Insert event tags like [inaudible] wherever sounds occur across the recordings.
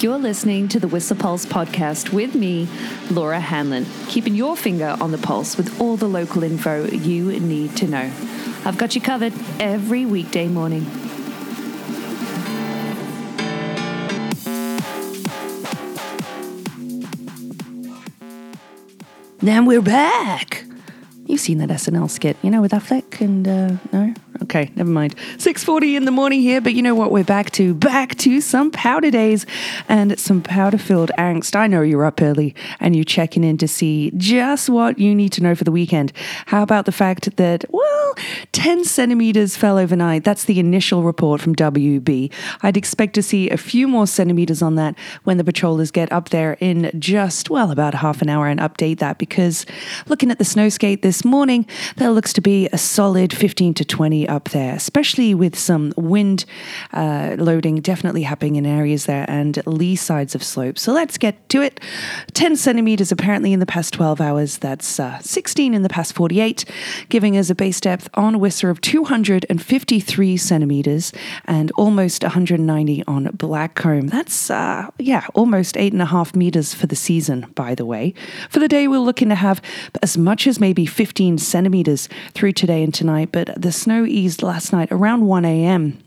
You're listening to the Whistler Pulse podcast with me, Laura Hanlon, keeping your finger on the pulse with all the local info you need to know. I've got you covered every weekday morning. Then we're back. You've seen that SNL skit, you know, with Affleck and uh, no, Okay, never mind. 6:40 in the morning here, but you know what we're back to? Back to some powder days and some powder-filled angst. I know you're up early and you're checking in to see just what you need to know for the weekend. How about the fact that well, 10 centimeters fell overnight. That's the initial report from WB. I'd expect to see a few more centimeters on that when the patrollers get up there in just well about half an hour and update that because looking at the snow stake this morning, there looks to be a solid 15 to 20 up there, especially with some wind uh, loading definitely happening in areas there and lee sides of slopes. So let's get to it. 10 centimeters apparently in the past 12 hours. That's uh, 16 in the past 48, giving us a base depth on Whistler of 253 centimeters and almost 190 on Blackcomb. That's, uh, yeah, almost eight and a half meters for the season, by the way. For the day, we're looking to have as much as maybe 15 centimeters through today and tonight, but the snow last night around 1 a.m.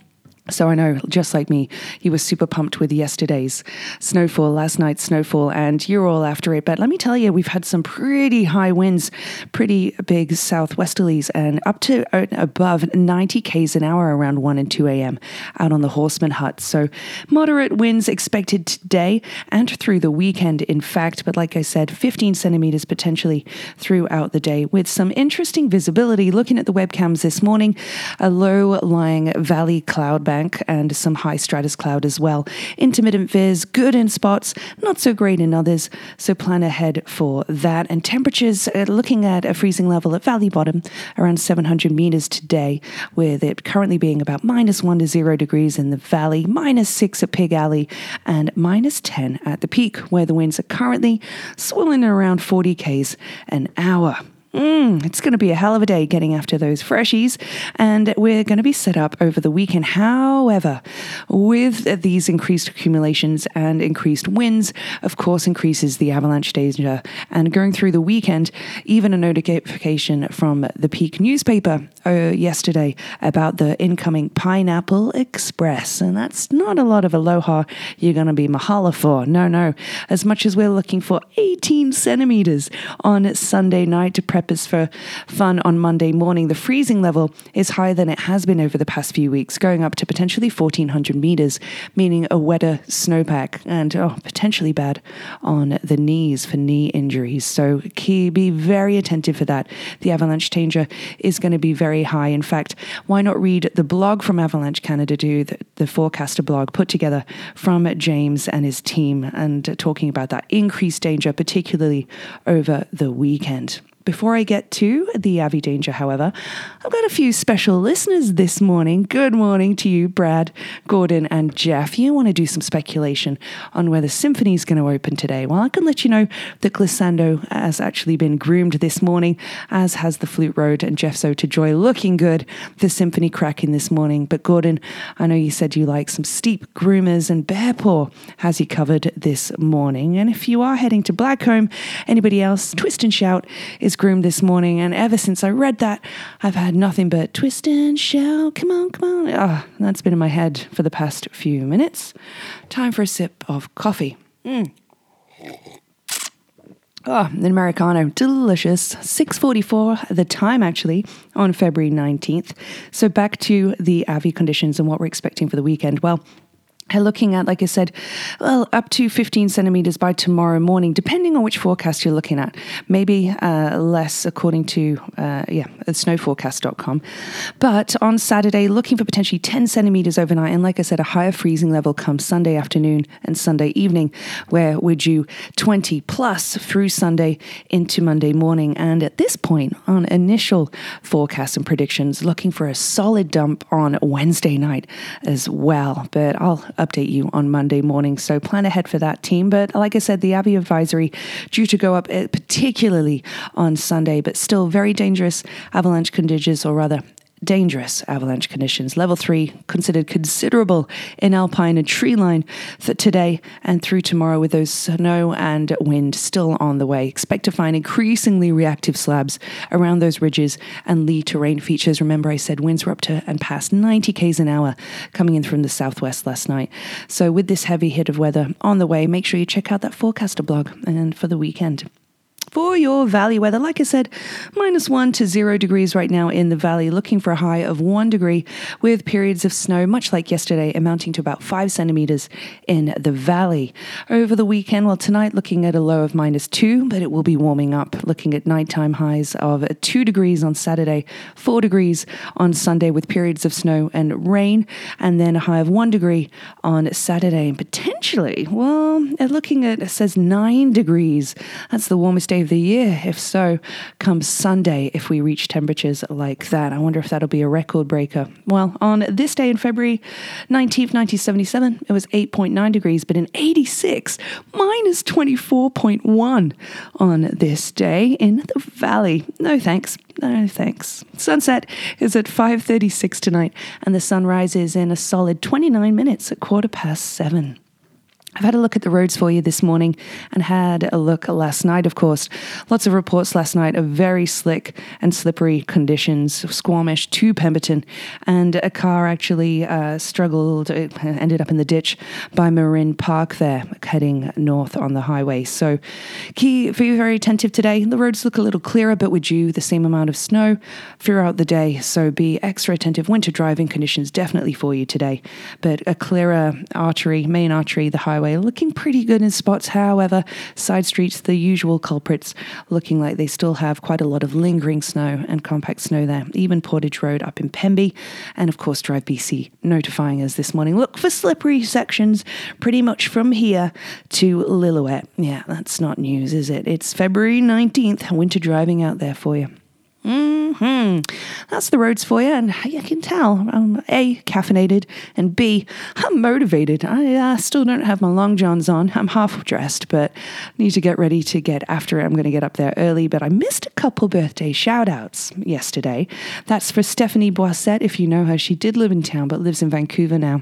So I know, just like me, he was super pumped with yesterday's snowfall, last night's snowfall, and you're all after it. But let me tell you, we've had some pretty high winds, pretty big southwesterlies, and up to uh, above 90 k's an hour around 1 and 2 a.m. out on the Horstman Hut. So moderate winds expected today and through the weekend, in fact. But like I said, 15 centimeters potentially throughout the day with some interesting visibility. Looking at the webcams this morning, a low lying valley cloud bank and some high stratus cloud as well. Intermittent viz, good in spots, not so great in others. So plan ahead for that. And temperatures uh, looking at a freezing level at Valley Bottom around 700 meters today, with it currently being about minus one to zero degrees in the valley, minus six at Pig Alley, and minus 10 at the peak, where the winds are currently swirling around 40 k's an hour. Mm, it's going to be a hell of a day getting after those freshies, and we're going to be set up over the weekend. However, with these increased accumulations and increased winds, of course, increases the avalanche danger. And going through the weekend, even a notification from the Pique newspaper uh, yesterday about the incoming Pineapple Express, and that's not a lot of aloha you're going to be mahala for. No, no. As much as we're looking for 18 centimeters on Sunday night to prep for fun on Monday morning, the freezing level is higher than it has been over the past few weeks, going up to potentially 1400 meters, meaning a wetter snowpack and oh, potentially bad on the knees for knee injuries. So key, be very attentive for that. The avalanche danger is going to be very high. In fact, why not read the blog from Avalanche Canada, do the, the forecaster blog put together from James and his team and talking about that increased danger, particularly over the weekend. Before I get to the Avi Danger, however, I've got a few special listeners this morning. Good morning to you, Brad, Gordon, and Jeff. You want to do some speculation on where the symphony is going to open today? Well, I can let you know that Glissando has actually been groomed this morning, as has the Flute Road and Jeff's Ode to Joy looking good. The symphony cracking this morning. But Gordon, I know you said you like some steep groomers, and Bearpaw has you covered this morning. And if you are heading to Blackcomb, anybody else, Twist and Shout is groomed this morning, and ever since I read that, I've had nothing but twist and shout. Come on, come on. Ah, oh, that's been in my head for the past few minutes. Time for a sip of coffee. Mm. Oh, an Americano, delicious. 6:44 the time actually on February 19th. So back to the Avi conditions and what we're expecting for the weekend. Well, looking at, like I said, well, up to 15 centimeters by tomorrow morning, depending on which forecast you're looking at. Maybe uh, less according to, uh, yeah, snowforecast.com. But on Saturday, looking for potentially 10 centimeters overnight. And like I said, a higher freezing level comes Sunday afternoon and Sunday evening, where we're due 20 plus through Sunday into Monday morning. And at this point, on initial forecasts and predictions, looking for a solid dump on Wednesday night as well. But I'll update you on Monday morning. So plan ahead for that team. But like I said, the Avi advisory due to go up eh, particularly on Sunday, but still very dangerous avalanche conditions, or rather dangerous avalanche conditions. Level three considered considerable in alpine and tree line for today and through tomorrow with those snow and wind still on the way. Expect to find increasingly reactive slabs around those ridges and lee terrain features. Remember, I said winds were up to and past 90 k's an hour coming in from the southwest last night. So, with this heavy hit of weather on the way, make sure you check out that forecaster blog and for the weekend for your valley weather. Like I said, minus one to zero degrees right now in the valley, looking for a high of one degree with periods of snow, much like yesterday, amounting to about five centimeters in the valley. Over the weekend, well, tonight looking at a low of minus two, but it will be warming up, looking at nighttime highs of two degrees on Saturday, four degrees on Sunday with periods of snow and rain, and then a high of one degree on Saturday. And potentially, well, eh, looking at, it says nine degrees. That's the warmest day of the year. If so, come Sunday, if we reach temperatures like that, I wonder if that'll be a record breaker. Well, on this day in February 19th, 1977, it was 8.9 degrees, but in 86, minus 24.1 on this day in the valley. No thanks. No thanks. Sunset is at 5:36 tonight and the sun rises in a solid 29 minutes at quarter past 7. I've had a look at the roads for you this morning and had a look last night, of course. Lots of reports last night of very slick and slippery conditions, Squamish to Pemberton, and a car actually uh, struggled, it ended up in the ditch by Murrin Park there, heading north on the highway. So, key for you very attentive today. The roads look a little clearer, but with you the same amount of snow throughout the day. So, be extra attentive. Winter driving conditions definitely for you today, but a clearer artery, main artery, the highway highway, looking pretty good in spots. However, side streets, the usual culprits, looking like they still have quite a lot of lingering snow and compact snow there. Even Portage Road up in Pemby, and of course, Drive BC notifying us this morning look for slippery sections pretty much from here to Lillooet. Yeah, that's not news, is it? It's February 19th, winter driving out there for you. Hmm. That's the roads for you, and you can tell I'm a caffeinated and b I'm motivated. I uh, still don't have my long johns on. I'm half dressed, but need to get ready to get after it. I'm going to get up there early, but I missed a couple birthday shout outs yesterday. That's for Stephanie Boisset. If you know her, she did live in town but lives in Vancouver now.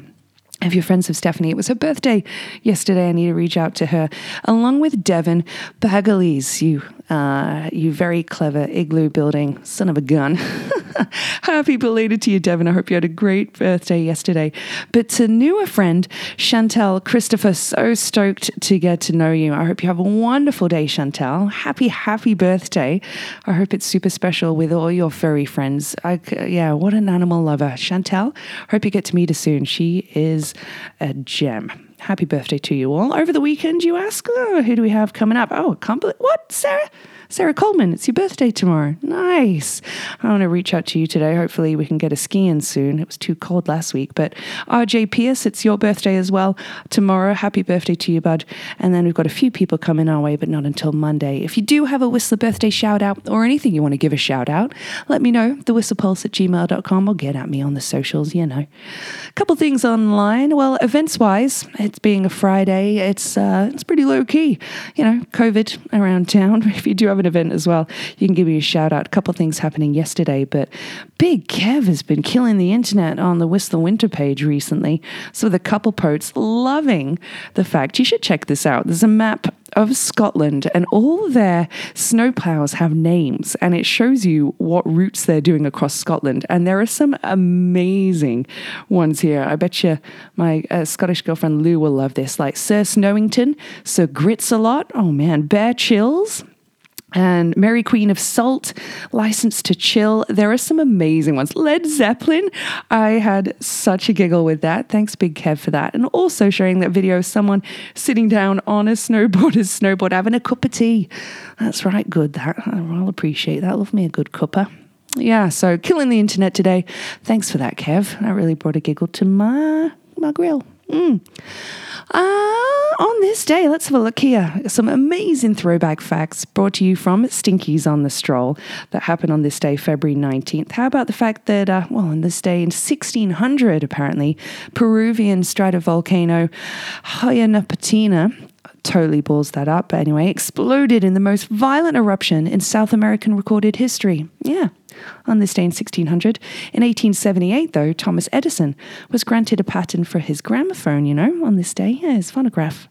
If you're friends with Stephanie, it was her birthday yesterday. I need to reach out to her, along with Devon Bagalies, you, uh, you very clever igloo building son of a gun. [laughs] Happy belated to you, Devon. I hope you had a great birthday yesterday. But to newer friend, Chantel Christopher, so stoked to get to know you. I hope you have a wonderful day, Chantel. Happy, happy birthday. I hope it's super special with all your furry friends. I, yeah, what an animal lover. Chantel, hope you get to meet her soon. She is a gem. Happy birthday to you all. Over the weekend, you ask, oh, who do we have coming up? Oh, believe, what, Sarah? Sarah Coleman, it's your birthday tomorrow. Nice. I want to reach out to you today. Hopefully, we can get a ski in soon. It was too cold last week. But RJ Pierce, it's your birthday as well tomorrow. Happy birthday to you, bud. And then we've got a few people coming our way, but not until Monday. If you do have a Whistler birthday shout out or anything you want to give a shout out, let me know. TheWhistlepulse at gmail.com or get at me on the socials, you know. A couple things online. Well, events wise, it's being a Friday, it's, uh, it's pretty low key. You know, COVID around town. [laughs] If you do have an event as well, you can give me a shout out. A couple things happening yesterday, but Big Kev has been killing the internet on the Whistler Winter page recently. So the couple posts loving the fact you should check this out. There's a map of Scotland, and all their snowplows have names, and it shows you what routes they're doing across Scotland. And there are some amazing ones here. I bet you my uh, Scottish girlfriend Lou will love this, like Sir Snowington, Sir Grits a lot. Oh man, Bear Chills and Mary Queen of Salt, License to Chill. There are some amazing ones. Led Zeppelin, I had such a giggle with that. Thanks, Big Kev, for that. And also sharing that video of someone sitting down on a snowboarder's snowboard having a cup of tea. That's right, good. That I'll appreciate that. Love me a good cuppa. Yeah, so killing the internet today. Thanks for that, Kev. That really brought a giggle to my my grill. Mm. Uh, on this day, let's have a look here. Some amazing throwback facts brought to you from Stinky's on the Stroll that happened on this day, February 19th. How about the fact that, uh, well, on this day in 1600, apparently, Peruvian stratovolcano Huaynaputina totally balls that up, but anyway, exploded in the most violent eruption in South American recorded history. Yeah, on this day in 1600. In 1878, though, Thomas Edison was granted a patent for his gramophone, you know, on this day, yeah, his phonograph.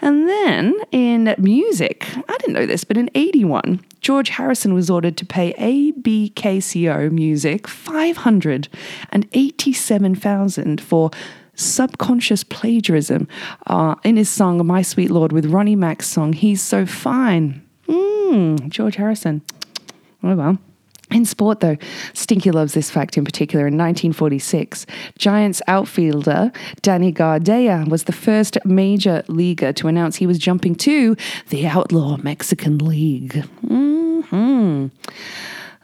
And then in music, I didn't know this, but in 81, George Harrison was ordered to pay ABKCO Music 587,000 for subconscious plagiarism uh, in his song My Sweet Lord with Ronnie Mack's song He's So Fine. Mm, George Harrison. Oh well. In sport, though, Stinky loves this fact in particular. In 1946, Giants outfielder Danny Gardella was the first major leaguer to announce he was jumping to the outlaw Mexican League. hmm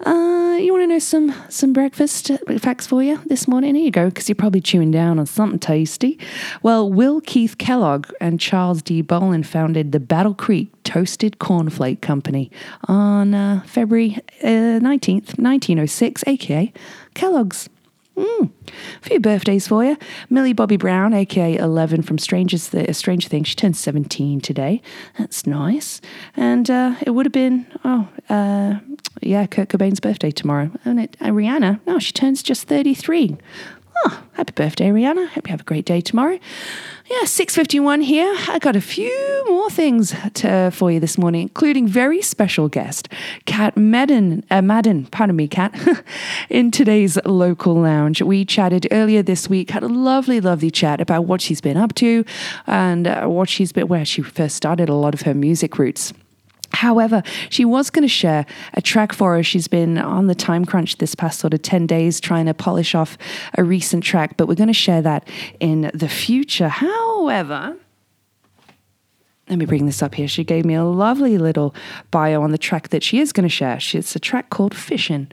uh, you want to know some some breakfast facts for you this morning? Here you go, because you're probably chewing down on something tasty. Well, Will Keith Kellogg and Charles D. Bolin founded the Battle Creek Toasted Cornflake Company on uh, February uh, 19th, 1906, aka Kellogg's. Mm. A few birthdays for you. Millie Bobby Brown, aka Eleven from Strangers Th- Stranger Things. She turns 17 today. That's nice. And uh, it would have been, oh, uh, yeah, Kurt Cobain's birthday tomorrow. And it, uh, Rihanna, no, she turns just 33. Oh, happy birthday, Rihanna. Hope you have a great day tomorrow. Yeah, 6.51 here. I got a few more things to, for you this morning, including very special guest, Cat Madden, uh, Madden, pardon me, Cat, [laughs] in today's local lounge. We chatted earlier this week, had a lovely, lovely chat about what she's been up to and uh, what she's been, where she first started a lot of her music roots. However, she was going to share a track for us. She's been on the time crunch this past sort of 10 days trying to polish off a recent track, but we're going to share that in the future. However, let me bring this up here. She gave me a lovely little bio on the track that she is going to share. It's a track called Fishing,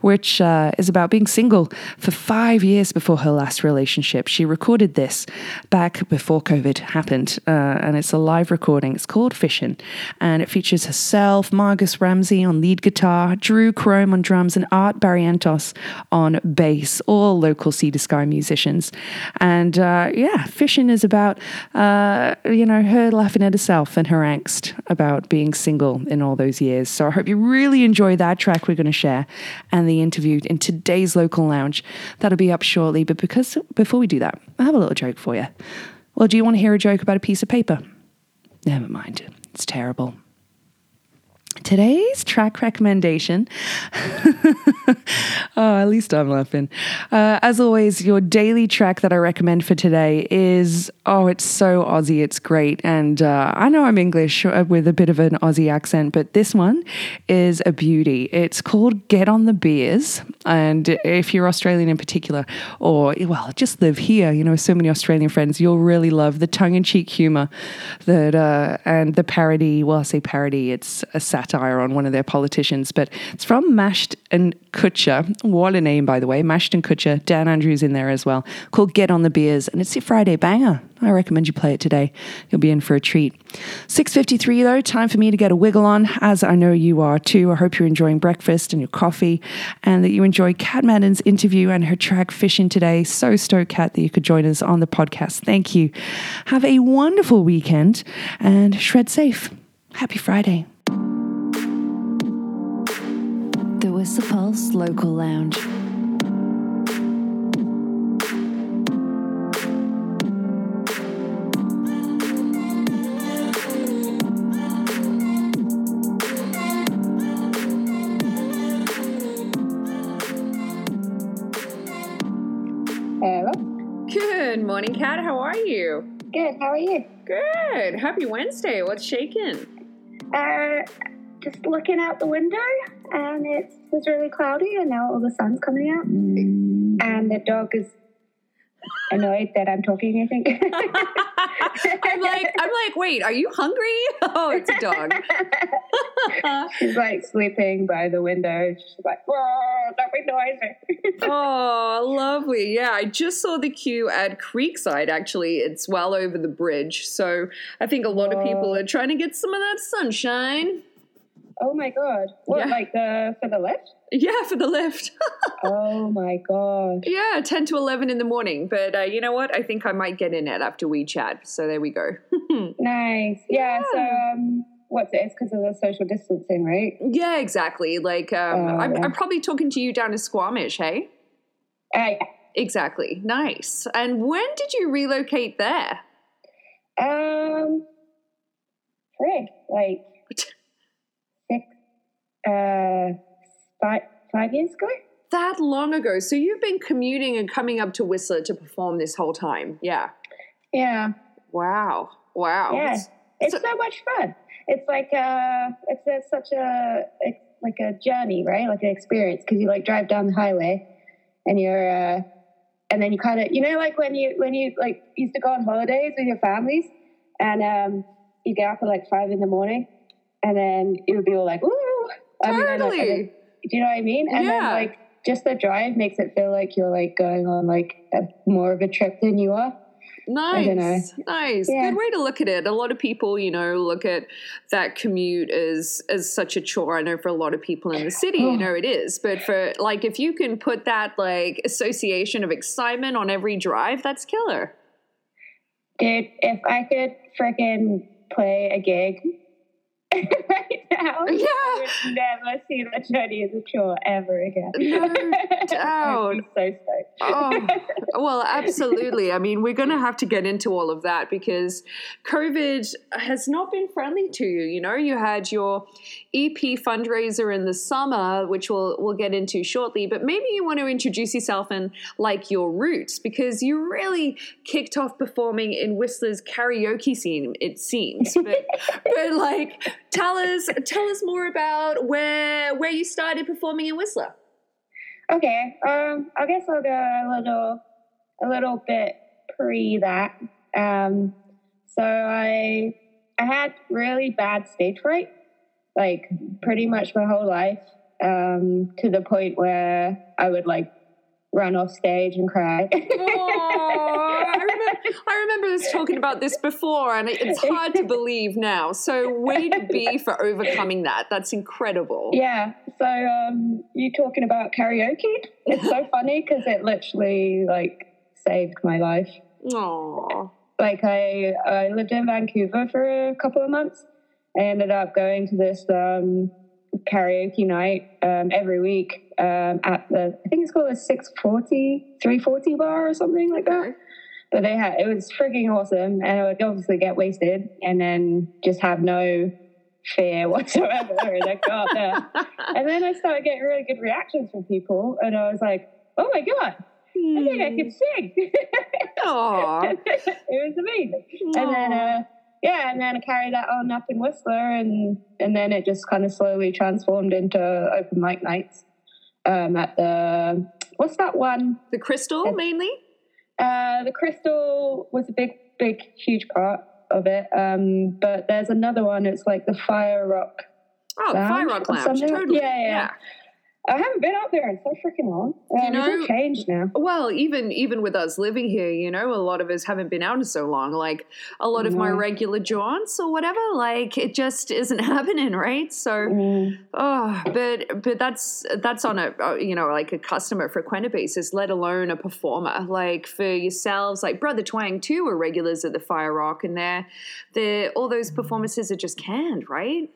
which uh, is about being single for five years before her last relationship. She recorded this back before COVID happened, uh, and it's a live recording. It's called Fishing, and it features herself, Margus Ramsey on lead guitar, Drew Chrome on drums, and Art Barrientos on bass, all local Sea to Sky musicians. And uh, yeah, Fishin' is about, uh, you know, her laughing at herself and her angst about being single in all those years. So I hope you really enjoy that track we're going to share and the interview in today's local lounge. That'll be up shortly. But because before we do that, I have a little joke for you. Well, do you want to hear a joke about a piece of paper? Never mind. It's terrible. Today's track recommendation. [laughs] oh, at least I'm laughing. Uh, as always, your daily track that I recommend for today is oh, it's so Aussie, it's great. And uh, I know I'm English uh, with a bit of an Aussie accent, but this one is a beauty. It's called Get on the Beers. And if you're Australian in particular, or well, just live here, you know, so many Australian friends, you'll really love the tongue in cheek humor that uh, and the parody. Well, I say parody, it's a satire on one of their politicians, but it's from Mashd N Kutcher. What a name, by the way. Mashd N Kutcher. Dan Andrews in there as well. Called Get on the Beers. And it's your Friday banger. I recommend you play it today. You'll be in for a treat. 6.53 though, time for me to get a wiggle on, as I know you are too. I hope you're enjoying breakfast and your coffee and that you enjoy Cat Madden's interview and her track Fishing today. So stoked, Cat, that you could join us on the podcast. Thank you. Have a wonderful weekend and shred safe. Happy Friday. The Whistler Pulse Local Lounge. Hello. Good morning, Cat. How are you? Good. How are you? Good. Happy Wednesday. What's shaking? Uh, just looking out the window, and it was really cloudy, and now all the sun's coming out, mm. and the dog is annoyed that I'm talking. I think. [laughs] I'm like, I'm like, wait, are you hungry? [laughs] Oh, it's a dog. [laughs] She's like sleeping by the window. She's like, "Whoa, don't be noisy." oh, lovely. Yeah, I just saw the queue at Creekside. Actually, it's well over the bridge. So I think a lot of people oh. are trying to get some of that sunshine. Oh my god! What, Yeah. like the for the lift? Yeah, for the lift. [laughs] Oh my god! yeah, 10 to 11 in the morning. But uh, you know what? I think I might get in it after we chat. So there we go. [laughs] Nice. Yeah. So um, what's it? It's because of the social distancing, right? Yeah, exactly. Like, um, Oh, I'm, yeah. I'm probably talking to you down in Squamish, hey? Uh, Exactly. Nice. And when did you relocate there? um, frig, like uh, five, five years ago. That long ago. So you've been commuting and coming up to Whistler to perform this whole time. Yeah. Yeah, Wow. Wow. yeah. It's So- so, much fun. It's like uh, it's a, such a it's like a journey, right? Like an experience because you like drive down the highway, and you're uh, and then you kind of you know like when you when you like used to go on holidays with your families, and um, you get up at like five in the morning, and then it would be all like, ooh, I mean, like, Totally. then- do you know what I mean? And then Yeah. like just the drive makes it feel like you're like going on like a, more of a trip than you are. Nice, nice. Yeah. Good way to look at it. A lot of people, you know, look at that commute as as such a chore. I know for a lot of people in the city, you Oh. know, it is. But for like, if you can put that like association of excitement on every drive, that's killer. Dude, if I could freaking play a gig now, [laughs] oh, Yeah. I would never see that journey as a chore ever again. No [laughs] doubt. so stoked. Oh, [laughs] well, absolutely. I mean, we're going to have to get into all of that because COVID has not been friendly to you. You know, you had your EP fundraiser in the summer, which we'll we'll get into shortly. But maybe you want to introduce yourself and like your roots because you really kicked off performing in Whistler's karaoke scene. It seems, but, but like, tell us tell us more about where where you started performing in Whistler. Okay, um, I guess I'll go a little, a little bit pre that. Um, so I, I had really bad stage fright, like pretty much my whole life, um, to the point where I would like run off stage and cry. [laughs] I, remember, us talking about this before, and it's hard to believe now. So, way to be for overcoming that. That's incredible. Yeah. So um, you talking about karaoke? It's so funny because it literally like saved my life. Aw. Like I, I lived in Vancouver for a couple of months. I ended up going to this um, karaoke night um, every week um, at the I think it's called a 640, 340 bar or something like that. But they had it was freaking awesome, and I would obviously get wasted and then just have no fear [laughs] whatsoever. and I go up there, [laughs] and then I started getting really good reactions from people, and I was like, "Oh my god, I think I can sing!" Aw. [laughs] it was amazing. And then, uh, yeah, and then I carried that on up in Whistler, and and then it just kind of slowly transformed into open mic nights um, at the what's that one? the crystal mainly? Uh, the Crystal was a big, big, huge part of it. Um, but there's another one. It's like the Fire Rock. Oh, the Fire Rock Lounge. Totally. Yeah, yeah. I haven't been out there in so freaking long. Um, You it's all know- changed now. Well, even even with us living here, you know, a lot of us haven't been out in so long. Like a lot of my regular jaunts or whatever, like it just isn't [laughs] happening, right? So Mm. Oh, but but that's that's on a uh, you know like a customer frequenter basis, let alone a performer. Like for yourselves, like Brother Twang too are regulars at the Fire Rock, and they're they're all those performances are just canned, right?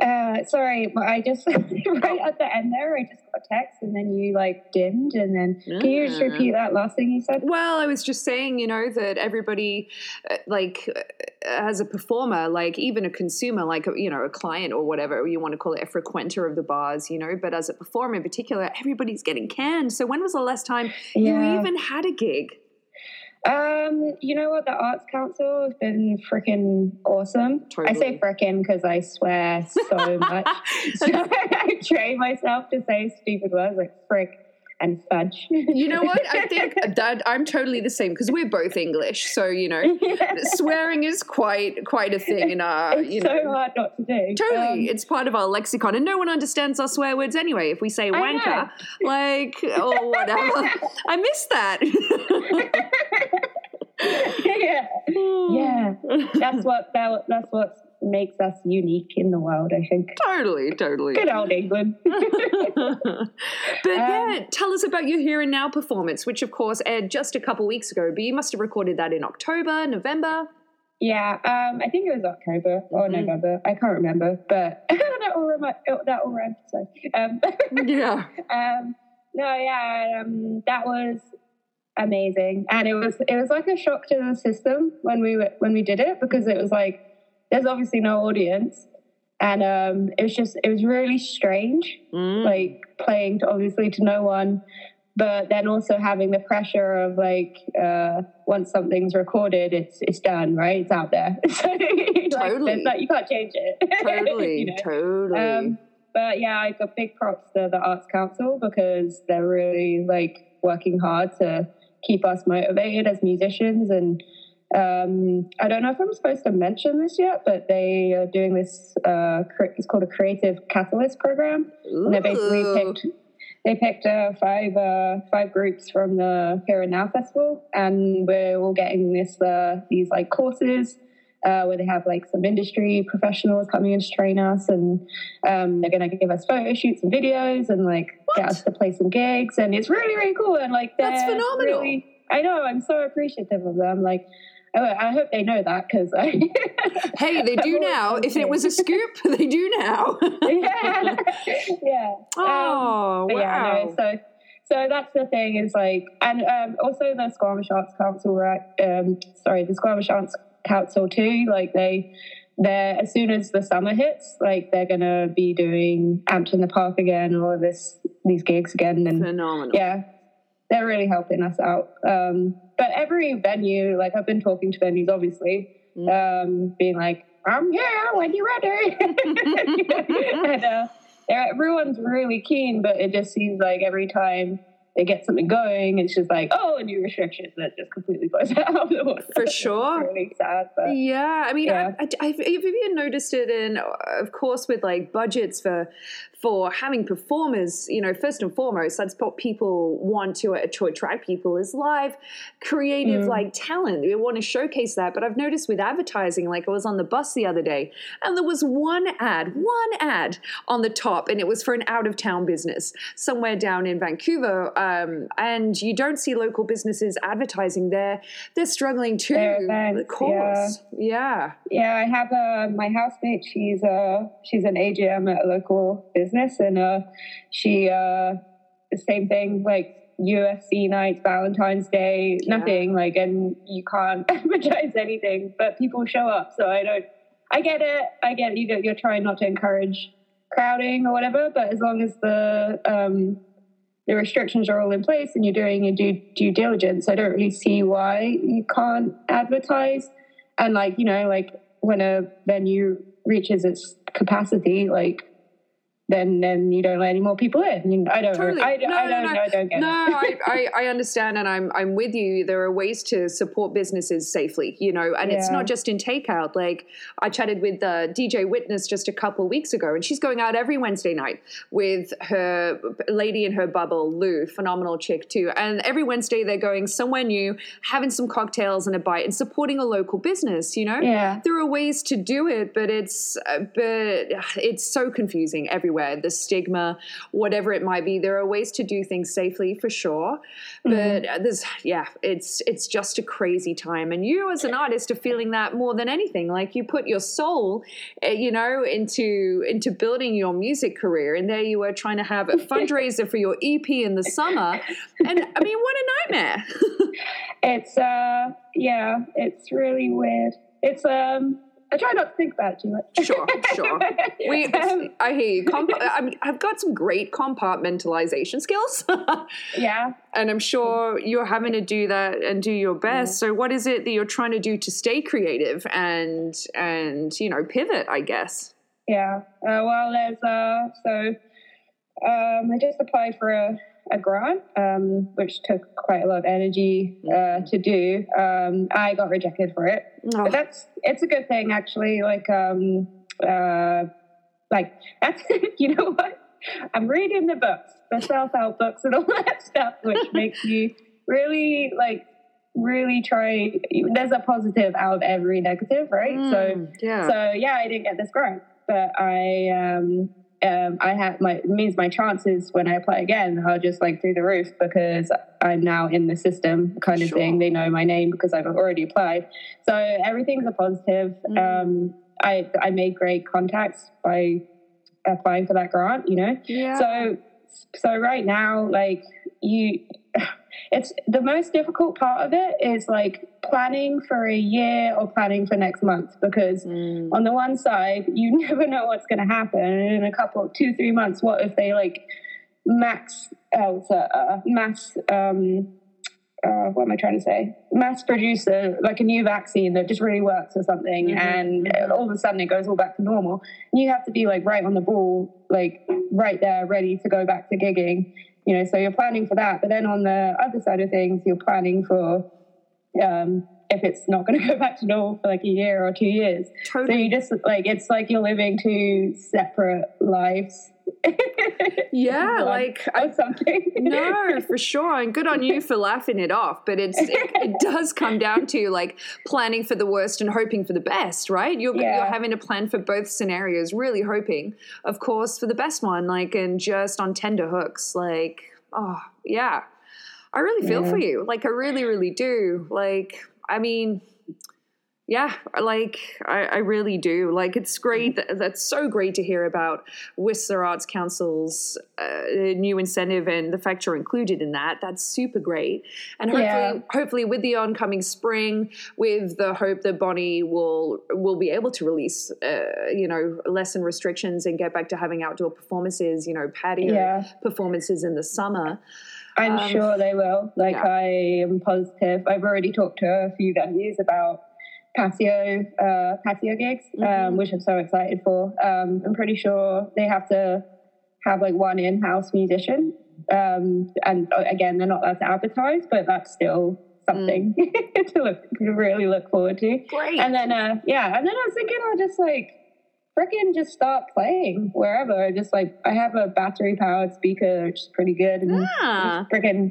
Uh, sorry, but I just [laughs] right at the end there, I just got a text, and then you like dimmed, and then can you just repeat that last thing you said? Well, I was just saying, you know, that everybody, uh, like, uh, as a performer, like even a consumer, like you know, a client or whatever you want to call it, a frequenter of the bars, you know. But as a performer in particular, everybody's getting canned. So when was the last time you even had a gig? Um, you know what? The Arts Council has been freaking awesome. I say freaking because I swear so [laughs] much. [laughs] so I train myself to say stupid words like frick and fudge. You know what? I think [laughs] that I'm totally the same because we're both English, so you know, swearing is quite quite a thing in our, it's you so know. hard not to do. Totally, Um, it's part of our lexicon, and no one understands our swear words anyway. If we say wanker, like or whatever, [laughs] I miss that. [laughs] yeah, yeah. That's what that, that's what makes us unique in the world. I think. totally, totally. Good old England. [laughs] [laughs] but yeah, Um, tell us about your Here and Now performance, which of course aired just a couple weeks ago. But you must have recorded that in October, November. Yeah, um, I think it was October or Mhm. November. I can't remember, but [laughs] that all remi- oh, that all rhymed. So, um, Yeah. um, no, yeah, um, that was amazing, and it was it was like a shock to the system when we were, when we did it because it was like there's obviously no audience, and um, it was just it was really strange, Mm. like playing to obviously to no one. But then also having the pressure of like uh, once something's recorded, it's it's done, right? It's out there. [laughs] so, like, Totally. there's not- you can't change it. [laughs] totally. You know? Totally. Um, but yeah, I got big props to the Arts Council because they're really like working hard to keep us motivated as musicians. And um, I don't know if I'm supposed to mention this yet, but they are doing this. Uh, cre- it's called a Creative Catalyst program, and they basically picked. They picked uh, five uh, five groups from the Here and Now festival, and we're all getting this uh, these like courses uh, where they have like some industry professionals coming in to train us, and um, they're going to give us photo shoots and videos, and like get us to play some gigs, and it's really really cool. And like That's phenomenal. really- I know. I'm so appreciative of them. Like. I I hope they know that because I. [laughs] Hey, they do [laughs] now. If it was a scoop, [laughs] they do now. yeah, yeah. Um, oh, but wow. yeah, no, so so that's the thing is like, and um, also the Squamish Arts Council, right? Um, sorry, the Squamish Arts Council too. Like they, they're as soon as the summer hits, like they're gonna be doing Amped in the Park again, all of this these gigs again, and Phenomenal. yeah, they're really helping us out. Um, but every venue, like I've been talking to venues, obviously, Mm. um, being like, "I'm here when you're ready," [laughs] and uh, everyone's really keen. But it just seems like every time they get something going, it's just like, "Oh, a new restriction that just completely blows [laughs] out of the water." For sure. really sad, but Yeah, I mean, Yeah. I, I've even noticed it in, of course, with like budgets for for having performers. You know, first and foremost, that's what people want to, uh, to attract people is live, creative, Mm. like talent. We want to showcase that. But I've noticed with advertising, like I was on the bus the other day, and there was one ad, one ad on the top, and it was for an out of town business somewhere down in Vancouver. Um, and you don't see local businesses advertising there. They're struggling too. Their Of events, course. Yeah. Yeah, I have uh, my housemate. She's uh, she's an AGM at a local business, and uh, she uh, the same thing like UFC nights, Valentine's Day, Yeah. nothing like, and you can't [laughs] advertise anything, but people show up. So I don't. I get it. I get you. You're trying not to encourage crowding or whatever, but as long as the um, the restrictions are all in place and you're doing your due, due diligence, I don't really see why you can't advertise. And like you know, like when a venue reaches its capacity, like then then you don't let any more people in. You know, I don't. Totally. I, No, I no, don't. no. I don't get No, it. I, I, [laughs] I understand and I'm I'm with you. There are ways to support businesses safely, you know, and it's not just in takeout. Like I chatted with uh, DJ Witness just a couple weeks ago, and she's going out every Wednesday night with her lady in her bubble, Lou, phenomenal chick too. And every Wednesday they're going somewhere new, having some cocktails and a bite, and supporting a local business. You know, yeah. there are ways to do it, but it's uh, but it's so confusing everywhere. The stigma, whatever it might be, there are ways to do things safely for sure. But uh, there's yeah, it's it's just a crazy time, and you as an artist are feeling that more than anything. Like you put your soul, uh, you know, into into building your music career, and there you were trying to have a [laughs] fundraiser for your EP in the summer, and I mean, what a nightmare. [laughs] It's uh yeah. It's really weird. It's um. I try not to think about it too much. Sure, [laughs] sure. We, Um, I hear you. Comp- [laughs] I mean, I've got some great compartmentalization skills, [laughs] yeah. and I'm sure you're having to do that and do your best. So, what is it that you're trying to do to stay creative and and you know pivot? I guess. Yeah. Uh, well, there's uh, so um, I just applied for a, a grant, um, which took quite a lot of energy uh, to do. Um, I got rejected for it, Oh, but that's it's a good thing actually. Like, um, uh, like that's [laughs] you know what? I'm reading the books, the self help books, and all that stuff, which [laughs] makes you really like really try. There's a positive out of every negative, right? So mm, yeah. so yeah, I didn't get this grant, but I um, um, I have my means my chances when I apply again are just like through the roof because I'm now in the system kind of Sure. thing. They know my name because I've already applied. So everything's a positive. Mm. Um, I I made great contacts by applying for that grant. You know, Yeah. so so right now like you it's the most difficult part of it is like planning for a year or planning for next month because Mm. on the one side you [laughs] never know what's going to happen in a couple two three months what if they like max uh, what's uh, mass um uh, what am I trying to say? Mass produce a, like a new vaccine that just really works or something, Mhm, and mhm. all of a sudden it goes all back to normal. And you have to be like right on the ball, like right there, ready to go back to gigging. You know, so you're planning for that. But then on the other side of things, you're planning for um, if it's not going [laughs] to go back to normal for like a year or two years. So you just like it's like you're living two separate lives. [laughs] Yeah, like I something. no, for [laughs] sure, and good on you for laughing it off. But it's it, it [laughs] does come down to like planning for the worst and hoping for the best, right? You're Yeah. you're having to plan for both scenarios, really hoping, of course, for the best one. Like and just on tender hooks, like oh yeah, I really feel Yeah. for you. Like I really, really do. Like I mean. Yeah, like I, I really do. Like it's great. That, that's so great to hear about Whistler Arts Council's uh, new incentive and the fact you're included in that. That's super great. And hopefully, Yeah. hopefully, with the oncoming spring, with the hope that Bonnie will will be able to release, uh, you know, lessen restrictions and get back to having outdoor performances. You know, patio Yeah. performances in the summer. I'm Um, sure they will. Like yeah. I am positive. I've already talked to a few venues about patio uh, patio gigs, Mhm. um, which I'm so excited for. Um, I'm pretty sure they have to have like one in-house musician. Um, and uh, again, they're not allowed to advertise, but that's still something [laughs] to look to really look forward to. Great. And then uh, yeah, and then I was thinking I'll just like freaking just start playing wherever. I Just like I have a battery powered speaker, which is pretty good, and Ah. freaking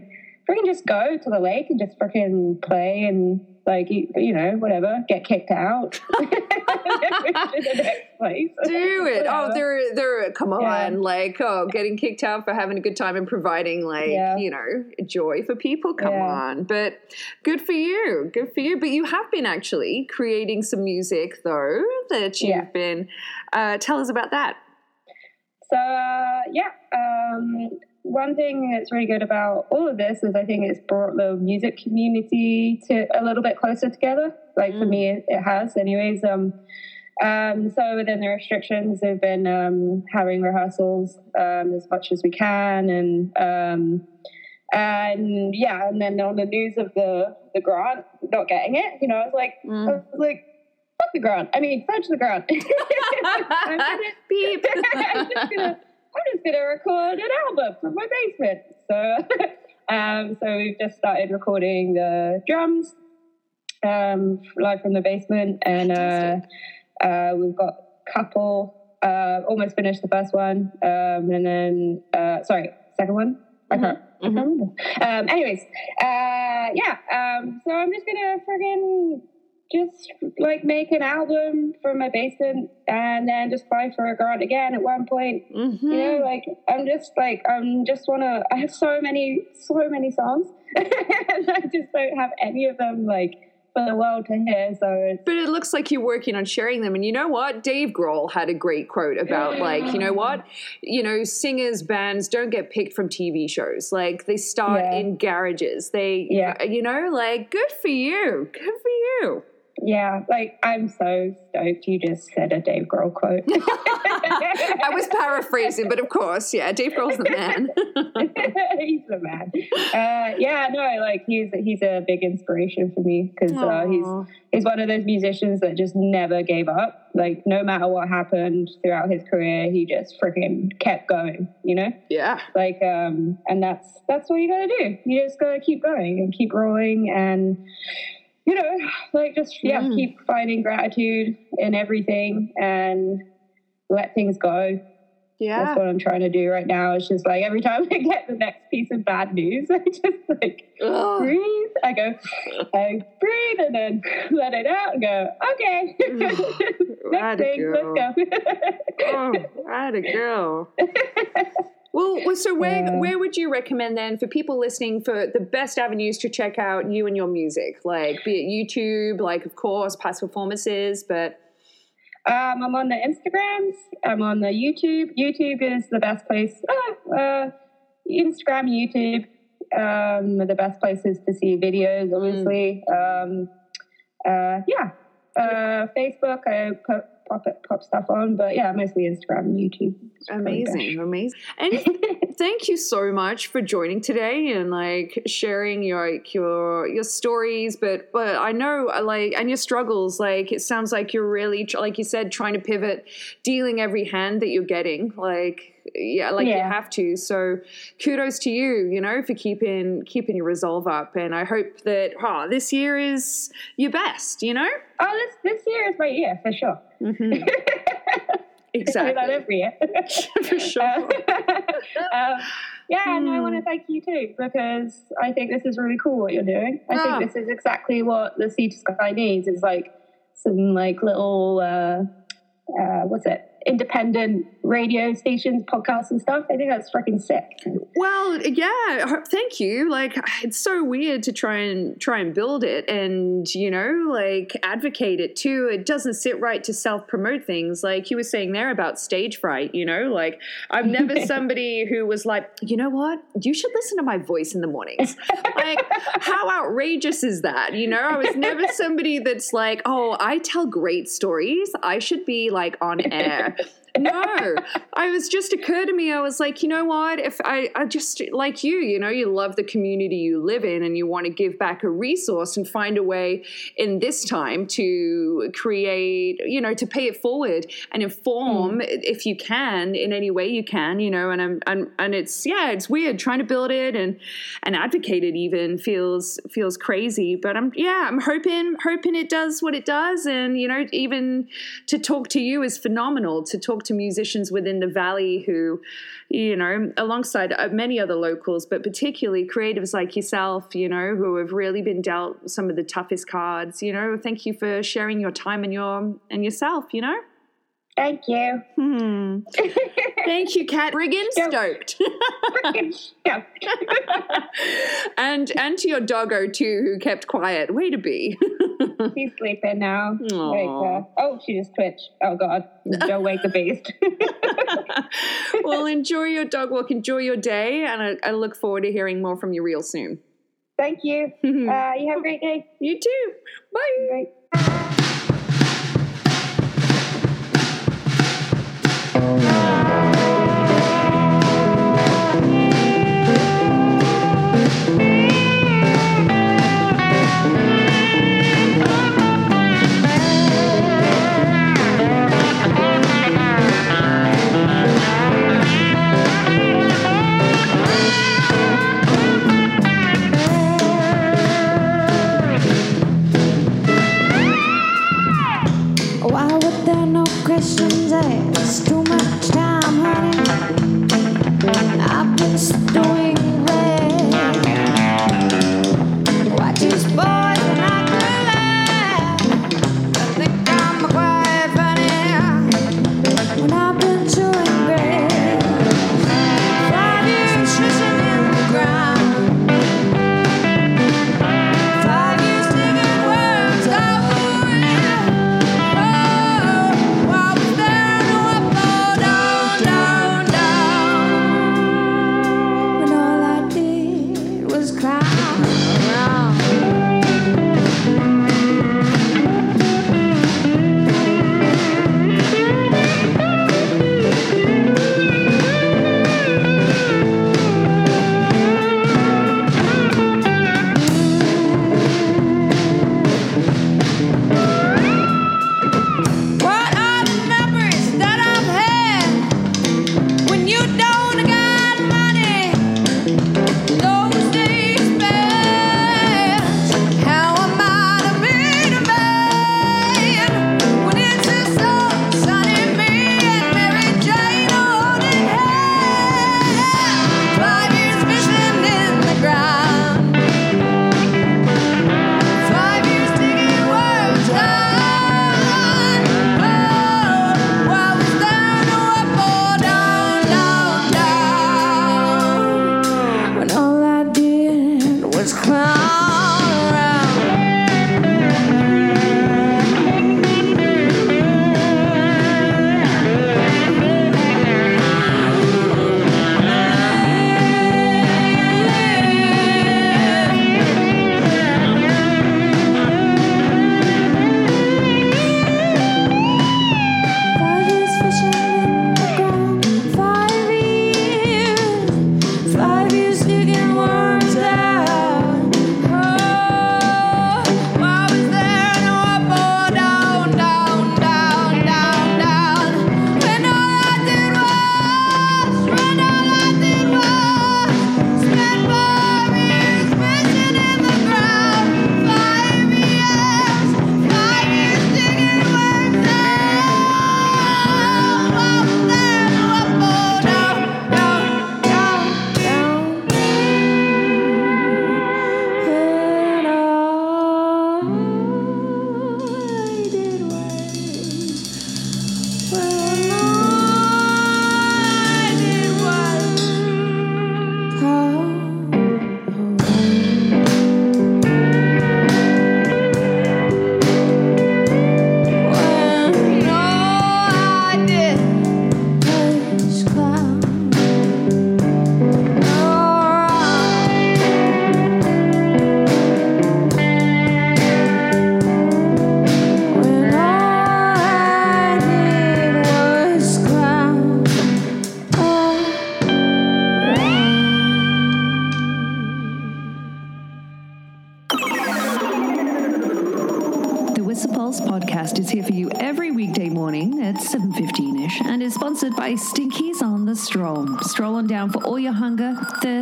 freaking just go to the lake and just freaking play and like you, you know whatever get kicked out to [laughs] [laughs] the next place. do it. Oh, they're they're come on, Yeah. like oh, getting kicked out for having a good time and providing like Yeah. you know joy for people. Come Yeah. on, but good for you, good for you. But you have been actually creating some music though that you've been. Uh, tell us about that. So uh, yeah, um, one thing that's really good about all of this is I think it's brought the music community to a little bit closer together. Like for Mm. me, it, it has, anyways. Um, um, so within the restrictions, we've been um, having rehearsals um, as much as we can, and um, and yeah, and then on the news of the the grant not getting it, you know, I was like, I Mm. was like, fuck the grant. I mean, fudge the grant. [laughs] I'm gonna- [laughs] Beep. [laughs] I'm just gonna I'm just gonna record an album from my basement. So [laughs] um so we've just started recording the drums um live from the basement and uh uh we've got a couple uh almost finished the first one um and then uh sorry second one I can't, I can't remember. Um, anyways, uh, yeah. Um, so I'm just gonna friggin' just like make an album from my basement and then just apply for a grant again at one point. Mhm. You know, like I'm just like I'm just wanna. I have so many, so many songs, [laughs] and I just don't have any of them like for the world to hear. So But it looks like you're working on sharing them. And you know what? Dave Grohl had a great quote about, like, you know what? You know, singers, bands don't get picked from TV shows. Like, they start Yeah. in garages. They, Yeah. you know, like, good for you. Good for you. Yeah, like I'm so stoked. You just said a Dave Grohl quote. [laughs] I was paraphrasing, but of course, yeah, Dave Grohl's the man. [laughs] he's the man. Uh, yeah, no, like he's he's a big inspiration for me because uh, he's he's one of those musicians that just never gave up. Like no matter what happened throughout his career, he just freaking kept going. You know, yeah. like um, and that's that's what you gotta do. You just gotta keep going and keep rolling and. You know, like just yeah, Mm. keep finding gratitude in everything and let things go. Yeah. That's what I'm trying to do right now. It's just like every time [laughs] I get the next piece of bad news, [laughs] I just like Ugh. breathe. I go, I breathe and then [laughs] let it out and go, okay. next thing. girl. Let's go. oh, I had a girl. Well, well, so where Yeah. where would you recommend then for people listening for the best avenues to check out you and your music? Like be it YouTube, like of course past performances, but Um, I'm on the Instagrams. I'm on the YouTube. YouTube is the best place. Uh, uh, Instagram, YouTube, um, are the best places to see videos. Obviously, um, uh, yeah. Uh, Facebook, I put pop it, pop stuff on, but yeah, mostly Instagram and YouTube. Amazing, amazing. And [laughs] thank you so much for joining today and like sharing your like, your your stories. But but I know like and your struggles. Like it sounds like you're really like you said trying to pivot, dealing every hand that you're getting. Like yeah, like you have to. So kudos to you, you know, for keeping keeping your resolve up. And I hope that oh, this year is your best. You know. Oh, this this year is my year for sure. [laughs] Mhm. That exactly. every year. [laughs] for sure. [laughs] um, yeah, and I want Hmm. to thank you too because I think this is really cool what you're doing. I Ah. think this is exactly what the Sea to Sky needs. Is like some like little uh, uh, what's it? Independent radio stations, podcasts, and stuff. I think that's freaking sick. Well, yeah, thank you. Like it's so weird to try and try and build it and, you know, like advocate it too. It doesn't sit right to self-promote things like you were saying there about stage fright, you know? Like I'm never [laughs] somebody who was like, "You know what? You should listen to my voice in the mornings." like how outrageous is that? You know, I was never somebody that's like, "Oh, I tell great stories. I should be like on air." Yes no. I was just occurred to me i was like you know what? If I, I just like you you know you love the community you live in and you want to give back a resource and find a way in this time to create you know to pay it forward and inform mm. if you can in any way you can you know and I'm, and and it's yeah it's weird. Trying to build it and and advocate it even feels feels crazy but i'm yeah i'm hoping hoping it does what it does and you know even to talk to you is phenomenal. To talk to musicians within the valley who you know alongside uh, many other locals but particularly creatives like yourself you know who have really been dealt some of the toughest cards you know. Thank you for sharing your time and your and yourself you know? Thank you. hmm. thank you Cat. Friggin stoked. Freaking stoked. [laughs] and and to your doggo too who kept quiet. Way to be [laughs] She's sleeping now. Oh, she just twitched. Oh God! Don't wake the beast. [laughs] well enjoy your dog walk enjoy your day and I, I look forward to hearing more from you real soon Thank you. [laughs] Uh, you have a great day. you too bye Bye.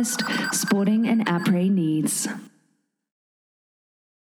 The